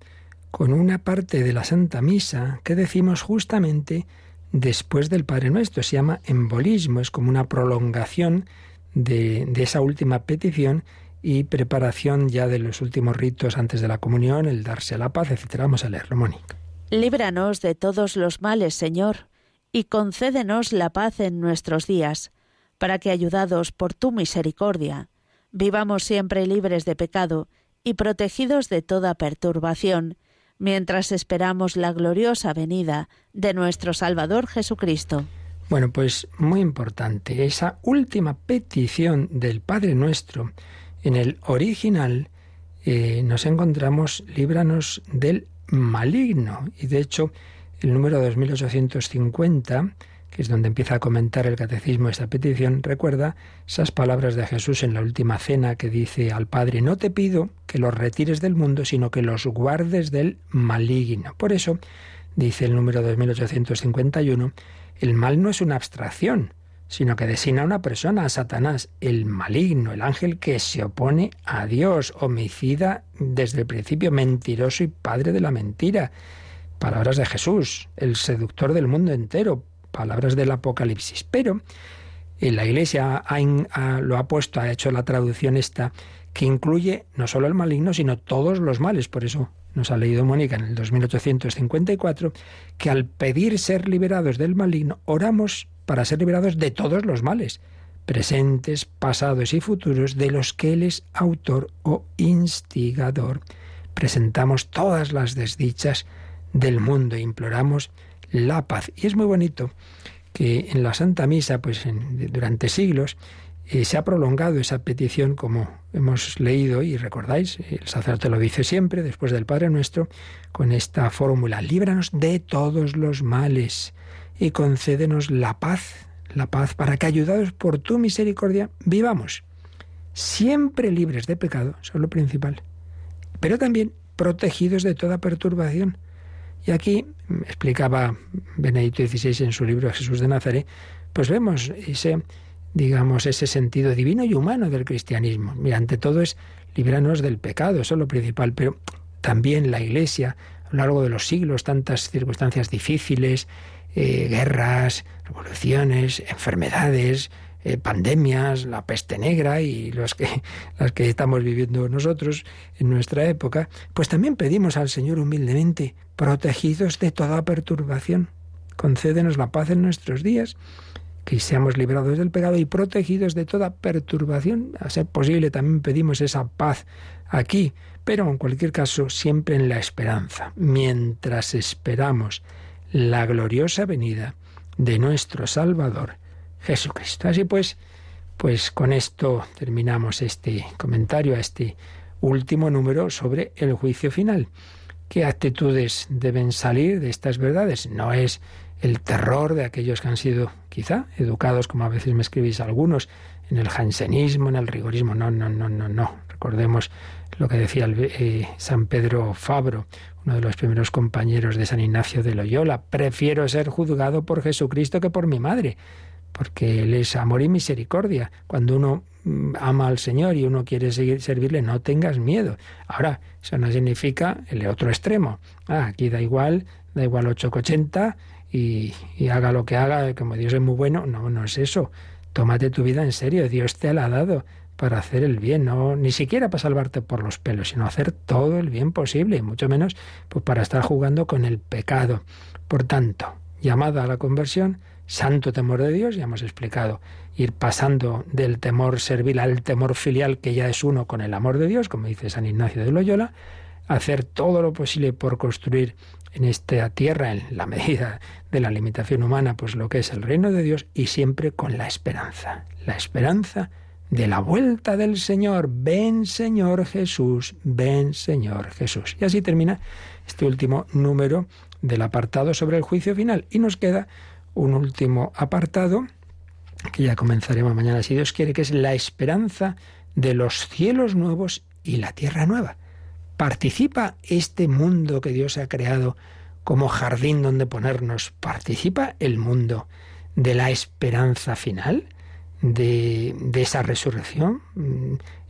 con una parte de la Santa Misa que decimos justamente después del Padre Nuestro. Se llama embolismo, es como una prolongación de, esa última petición y preparación ya de los últimos ritos antes de la comunión, el darse la paz, etc. Vamos a leerlo, Mónica. Líbranos de todos los males, Señor, y concédenos la paz en nuestros días, para que, ayudados por tu misericordia, vivamos siempre libres de pecado y protegidos de toda perturbación, mientras esperamos la gloriosa venida de nuestro Salvador Jesucristo. Bueno, pues muy importante, esa última petición del Padre Nuestro, en el original eh, nos encontramos líbranos del maligno. Y de hecho, el número 2850, que es donde empieza a comentar el catecismo esta petición, recuerda esas palabras de Jesús en la última cena que dice al Padre, no te pido que los retires del mundo, sino que los guardes del maligno. Por eso, dice el número 2851, el mal no es una abstracción, sino que designa a una persona, a Satanás, el maligno, el ángel que se opone a Dios, homicida desde el principio, mentiroso y padre de la mentira. Palabras de Jesús, el seductor del mundo entero, palabras del Apocalipsis. Pero en la Iglesia lo ha puesto, ha hecho la traducción esta, que incluye no solo el maligno, sino todos los males. Por eso nos ha leído Mónica en el 2854, que al pedir ser liberados del maligno, oramos para ser liberados de todos los males, presentes, pasados y futuros, de los que Él es autor o instigador. Presentamos todas las desdichas del mundo e imploramos la paz. Y es muy bonito que en la Santa Misa, pues durante siglos, eh, se ha prolongado esa petición, como hemos leído y recordáis, el sacerdote lo dice siempre, después del Padre Nuestro, con esta fórmula, líbranos de todos los males y concédenos la paz, la paz, para que ayudados por tu misericordia vivamos siempre libres de pecado, eso es lo principal, pero también protegidos de toda perturbación. Y aquí explicaba Benedicto XVI en su libro Jesús de Nazaret, pues vemos ese, digamos, ese sentido divino y humano del cristianismo. Mira, ante todo es librarnos del pecado, eso es lo principal, pero también la Iglesia, a lo largo de los siglos, tantas circunstancias difíciles, eh, guerras, revoluciones, enfermedades, eh, pandemias, la peste negra y los que, las que estamos viviendo nosotros en nuestra época, pues también pedimos al Señor humildemente, protegidos de toda perturbación, concédenos la paz en nuestros días, que seamos librados del pecado y protegidos de toda perturbación. A ser posible también pedimos esa paz aquí, pero en cualquier caso siempre en la esperanza, mientras esperamos la gloriosa venida de nuestro Salvador Jesucristo. Así pues, pues con esto terminamos este comentario a este último número sobre el juicio final. ¿Qué actitudes deben salir de estas verdades? No es el terror de aquellos que han sido quizá educados, como a veces me escribís algunos, en el jansenismo, en el rigorismo. No, no, no, no, no. Recordemos lo que decía eh, San Pedro Fabro, uno de los primeros compañeros de San Ignacio de Loyola. Prefiero ser juzgado por Jesucristo que por mi madre porque Él es amor y misericordia. Cuando uno mm, ama al Señor y uno quiere seguir servirle, no tengas miedo. Ahora, eso no significa el otro extremo. Ah, aquí da igual, da igual 8,80 y, haga lo que haga, como Dios es muy bueno. No, no es eso. Tómate tu vida en serio. Dios te la ha dado para hacer el bien, no ni siquiera para salvarte por los pelos, sino hacer todo el bien posible, y mucho menos pues para estar jugando con el pecado. Por tanto, llamada a la conversión, santo temor de Dios, ya hemos explicado, ir pasando del temor servil al temor filial, que ya es uno con el amor de Dios, como dice San Ignacio de Loyola, hacer todo lo posible por construir en esta tierra, en la medida de la limitación humana, pues lo que es el reino de Dios y siempre con la esperanza, la esperanza de la vuelta del Señor. Ven Señor Jesús, ven Señor Jesús. Y así termina este último número del apartado sobre el juicio final y nos queda un último apartado, que ya comenzaremos mañana si Dios quiere, que es la esperanza de los cielos nuevos y la tierra nueva. ¿Participa este mundo que Dios ha creado como jardín donde ponernos? ¿Participa el mundo de la esperanza final? De, de, esa resurrección.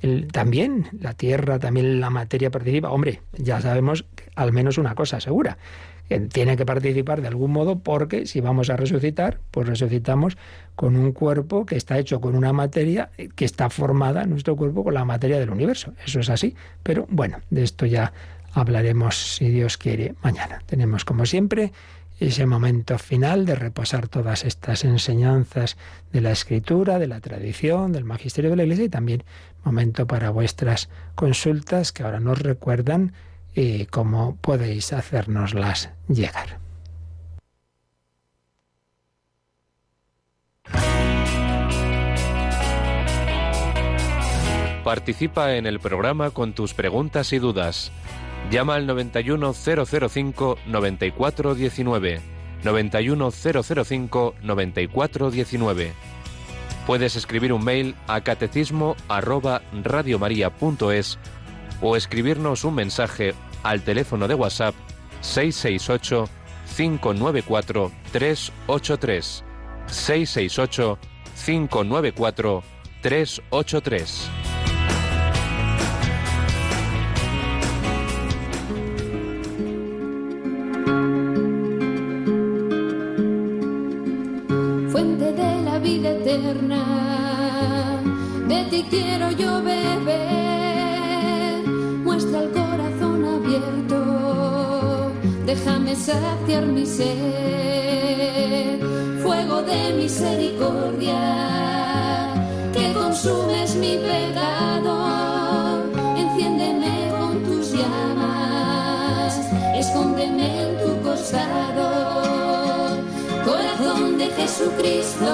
El, también la tierra, también la materia participa. Hombre, ya sabemos al menos una cosa segura, tiene que participar de algún modo porque si vamos a resucitar, pues resucitamos con un cuerpo que está hecho con una materia que está formada, nuestro cuerpo, con la materia del universo. Eso es así. Pero bueno, de esto ya hablaremos, si Dios quiere, mañana. Tenemos, como siempre, ese momento final de repasar todas estas enseñanzas de la escritura, de la tradición, del magisterio de la Iglesia y también momento para vuestras consultas que ahora nos recuerdan y cómo podéis hacérnoslas llegar. Participa en el programa con tus preguntas y dudas. Llama al 91005 9419. 91005 9419. Puedes escribir un mail a catecismo arroba radiomaria.es o escribirnos un mensaje al teléfono de WhatsApp 668 594 383 668 594 383 Fuente de la vida eterna, de ti quiero yo beber. Muestra el corazón abierto, déjame saciar mi sed. Fuego de misericordia, que consumes mi pecado. Enciéndeme con tus llamas, escóndeme en tu costado. Corazón de Jesucristo,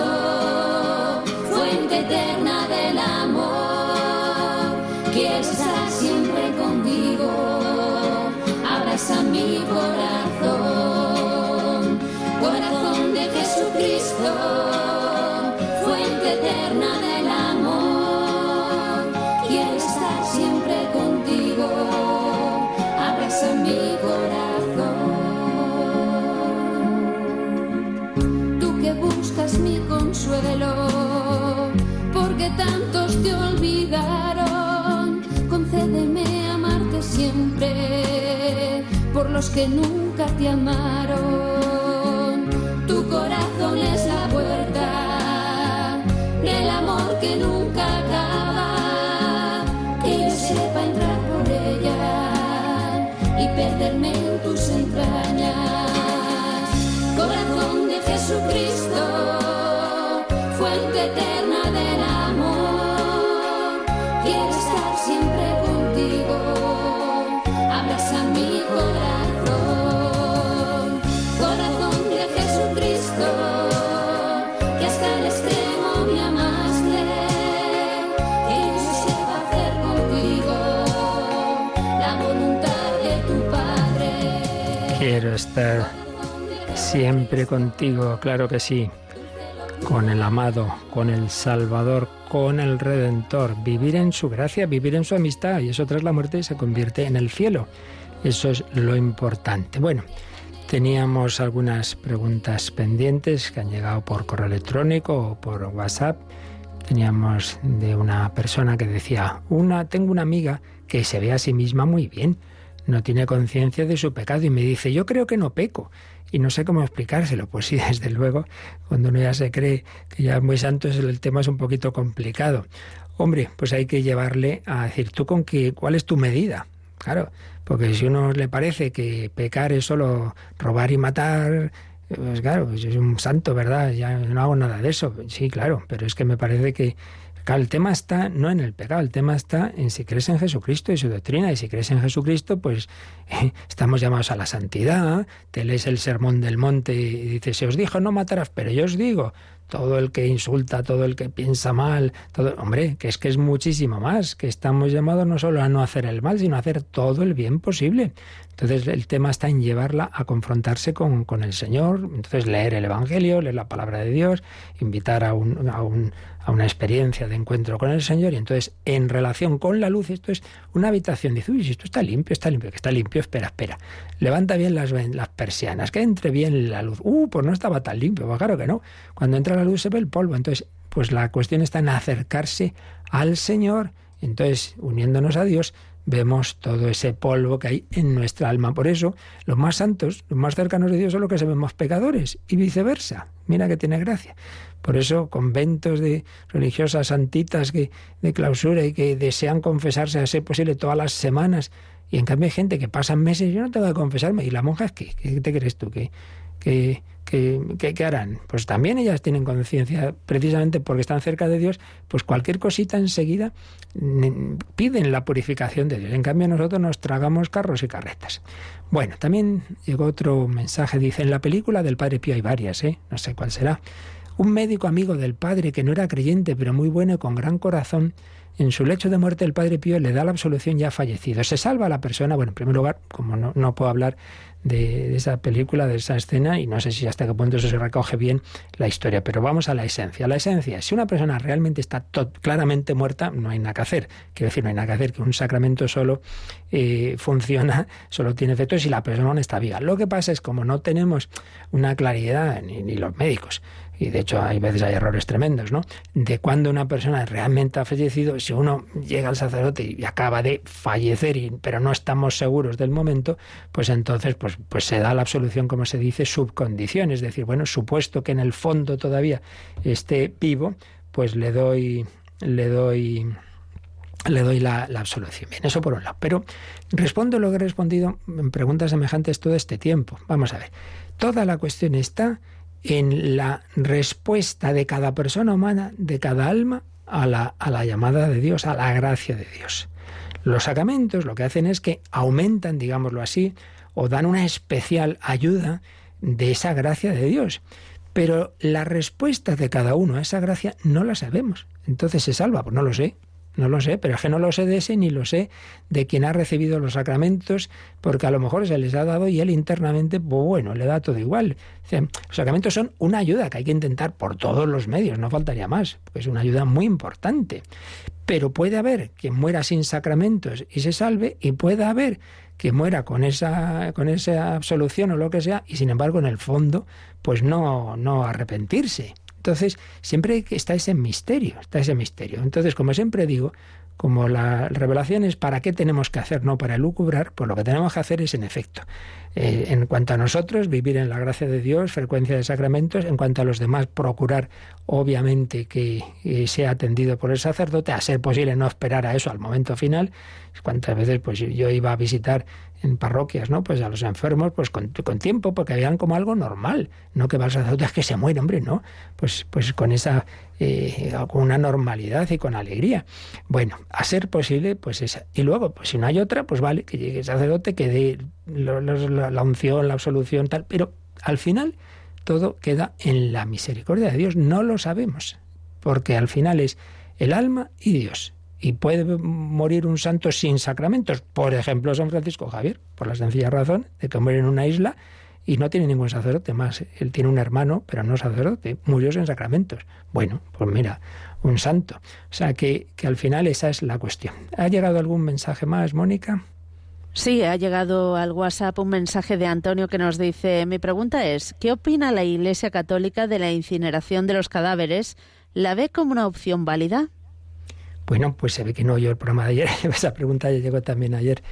fuente eterna del amor, quiero estar eterna del amor. Quiero estar siempre contigo, abraza mi corazón. Tú que buscas mi consuelo, porque tantos te olvidaron, concédeme amarte siempre por los que nunca te amaron. Tu corazón es la del amor que nunca acaba. Que yo sepa entrar por ella y perderme en tus entrañas. Corazón de Jesucristo, fuente eterna del amor. Quiero estar siempre estar siempre contigo, claro que sí, con el amado, con el Salvador, con el Redentor, vivir en su gracia, vivir en su amistad, y eso tras la muerte se convierte en el cielo. Eso es lo importante. Bueno, teníamos algunas preguntas pendientes que han llegado por correo electrónico o por WhatsApp. Teníamos de una persona que decía, una, tengo una amiga que se ve a sí misma muy bien, no tiene conciencia de su pecado y me dice, yo creo que no peco y no sé cómo explicárselo. Pues sí, desde luego, cuando uno ya se cree que ya es muy santo, el tema es un poquito complicado. Hombre, pues hay que llevarle a decir, ¿tú con qué, cuál es tu medida? Claro, porque si uno le parece que pecar es solo robar y matar, pues claro, pues es un santo, ¿verdad? Ya no hago nada de eso. Sí, claro, pero es que me parece que El tema está no en el pecado, el tema está en si crees en Jesucristo y su doctrina. Y si crees en Jesucristo, pues estamos llamados a la santidad. Te lees el sermón del monte y dices, se os dijo no matarás, pero yo os digo, todo el que insulta, todo el que piensa mal, todo, hombre, que es que es muchísimo más, que estamos llamados no solo a no hacer el mal, sino a hacer todo el bien posible. Entonces el tema está en llevarla a confrontarse con, con el Señor, entonces leer el Evangelio, leer la palabra de Dios, invitar a, un, a, un, a una experiencia de encuentro con el Señor y entonces en relación con la luz, esto es una habitación, dice, uy, si esto está limpio, está limpio, que está limpio, espera, espera, levanta bien las, las persianas, que entre bien la luz, uh, pues no estaba tan limpio, pues claro que no, cuando entra la luz se ve el polvo, entonces pues la cuestión está en acercarse al Señor, entonces uniéndonos a Dios, vemos todo ese polvo que hay en nuestra alma. Por eso, los más santos, los más cercanos de Dios son los que se ven más pecadores y viceversa. Mira que tiene gracia. Por eso, conventos de religiosas santitas que, de clausura y que desean confesarse a ser posible todas las semanas. Y en cambio hay gente que pasan meses, yo no tengo que confesarme. ¿Y las monjas qué? ¿Qué te crees tú? ¿Qué, qué, qué- qué harán? Pues también ellas tienen conciencia, precisamente porque están cerca de Dios, pues cualquier cosita enseguida mm, piden la purificación de Dios. En cambio nosotros nos tragamos carros y carretas. Bueno, también llegó otro mensaje, dice, en la película del Padre Pío hay varias, ¿eh? no sé cuál será. Un médico amigo del padre que no era creyente, pero muy bueno y con gran corazón, en su lecho de muerte el padre Pío le da la absolución ya fallecido. Se salva a la persona, bueno, en primer lugar, como no, puedo hablar de, esa película, de esa escena, y no sé si hasta qué punto eso se recoge bien la historia, pero vamos a la esencia. La esencia, si una persona realmente está claramente muerta, no hay nada que hacer. Quiero decir, no hay nada que hacer, que un sacramento solo eh, funciona, solo tiene efecto si la persona no está viva. Lo que pasa es como no tenemos una claridad, ni los médicos, y de hecho hay veces hay errores tremendos, ¿no? De cuando una persona realmente ha fallecido, si uno llega al sacerdote y acaba de fallecer, y- pero no estamos seguros del momento, pues entonces pues, pues se da la absolución, como se dice, subcondición, es decir, bueno, supuesto que en el fondo todavía esté vivo, pues le doy, le doy le doy la, la absolución. Bien, eso por un lado. Pero respondo lo que he respondido en preguntas semejantes todo este tiempo. Vamos a ver. Toda la cuestión está en la respuesta de cada persona humana, de cada alma, a la, a la llamada de Dios, a la gracia de Dios. Los sacramentos lo que hacen es que aumentan, digámoslo así, o dan una especial ayuda de esa gracia de Dios. Pero la respuesta de cada uno a esa gracia no la sabemos. Entonces se salva, pues no lo sé. No lo sé, pero es que no lo sé de ese ni lo sé de quien ha recibido los sacramentos, porque a lo mejor se les ha dado y él internamente, pues bueno, le da todo igual. Los sacramentos son una ayuda que hay que intentar por todos los medios, no faltaría más, porque es una ayuda muy importante. Pero puede haber quien muera sin sacramentos y se salve, y puede haber que muera con esa, con esa absolución o lo que sea, y sin embargo en el fondo, pues no, no arrepentirse. Entonces, siempre está ese misterio, está ese misterio. Entonces, como siempre digo, como la revelación es para qué tenemos que hacer, no para lucubrar, pues lo que tenemos que hacer es en efecto. Eh, en cuanto a nosotros, vivir en la gracia de Dios, frecuencia de sacramentos, en cuanto a los demás, procurar obviamente que sea atendido por el sacerdote, a ser posible no esperar a eso al momento final. Cuántas veces pues yo iba a visitar en parroquias, ¿no? Pues a los enfermos, pues con, tiempo, porque veían como algo normal, no que va al sacerdote que se muere, hombre, no, pues, pues con esa, eh, con una normalidad y con alegría. Bueno, a ser posible, pues esa. Y luego, pues si no hay otra, pues vale, que llegue el sacerdote, que dé la unción, la absolución, tal, pero al final todo queda en la misericordia de Dios, no lo sabemos, porque al final es el alma y Dios. Y puede morir un santo sin sacramentos. Por ejemplo, San Francisco Javier, por la sencilla razón de que muere en una isla y no tiene ningún sacerdote más. Él tiene un hermano, pero no sacerdote. Murió sin sacramentos. Bueno, pues mira, un santo. O sea que, que al final esa es la cuestión. ¿Ha llegado algún mensaje más, Mónica? Sí, ha llegado al WhatsApp un mensaje de Antonio que nos dice, mi pregunta es, ¿qué opina la Iglesia Católica de la incineración de los cadáveres? ¿La ve como una opción válida? Bueno, pues se ve que no oyó el programa de ayer, esa pregunta ya llegó también ayer,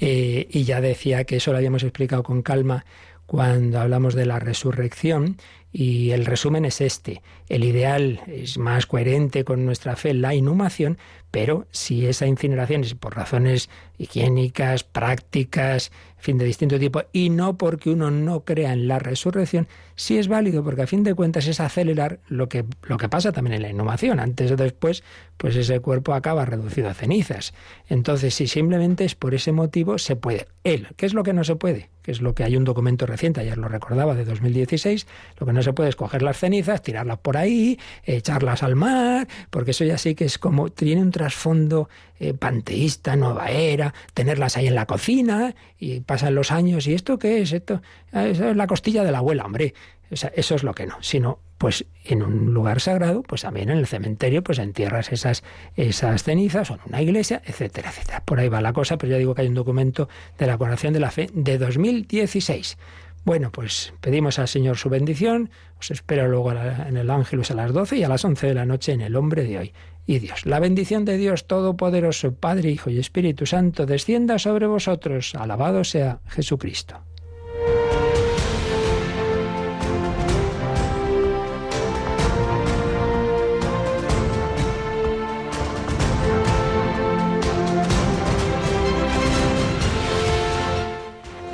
eh, y ya decía que eso lo habíamos explicado con calma cuando hablamos de la resurrección, y el resumen es este. El ideal es más coherente con nuestra fe, la inhumación, pero si esa incineración es por razones higiénicas, prácticas, fin de distinto tipo, y no porque uno no crea en la resurrección, sí es válido, porque a fin de cuentas es acelerar lo que, lo que pasa también en la inhumación. Antes o después, pues ese cuerpo acaba reducido a cenizas. Entonces, si simplemente es por ese motivo, se puede. Él, ¿qué es lo que no se puede? Que es lo que hay un documento reciente, ayer lo recordaba, de 2016, lo que no se puede coger las cenizas, tirarlas por ahí, echarlas al mar, porque eso ya sí que es como, tiene un trasfondo eh, panteísta, nueva era, tenerlas ahí en la cocina y pasan los años y esto qué es, esto ah, es la costilla de la abuela, hombre. eso es lo que no, sino pues en un lugar sagrado, pues también en el cementerio, pues entierras esas, esas cenizas o en una iglesia, etcétera, etcétera. Por ahí va la cosa, pero ya digo que hay un documento de la coronación de la fe de 2016. Bueno, pues pedimos al Señor su bendición, os espero luego en el Ángelus a las 12 y a las 11 de la noche en el Hombre de hoy. Y Dios, la bendición de Dios Todopoderoso, Padre, Hijo y Espíritu Santo, descienda sobre vosotros. Alabado sea Jesucristo.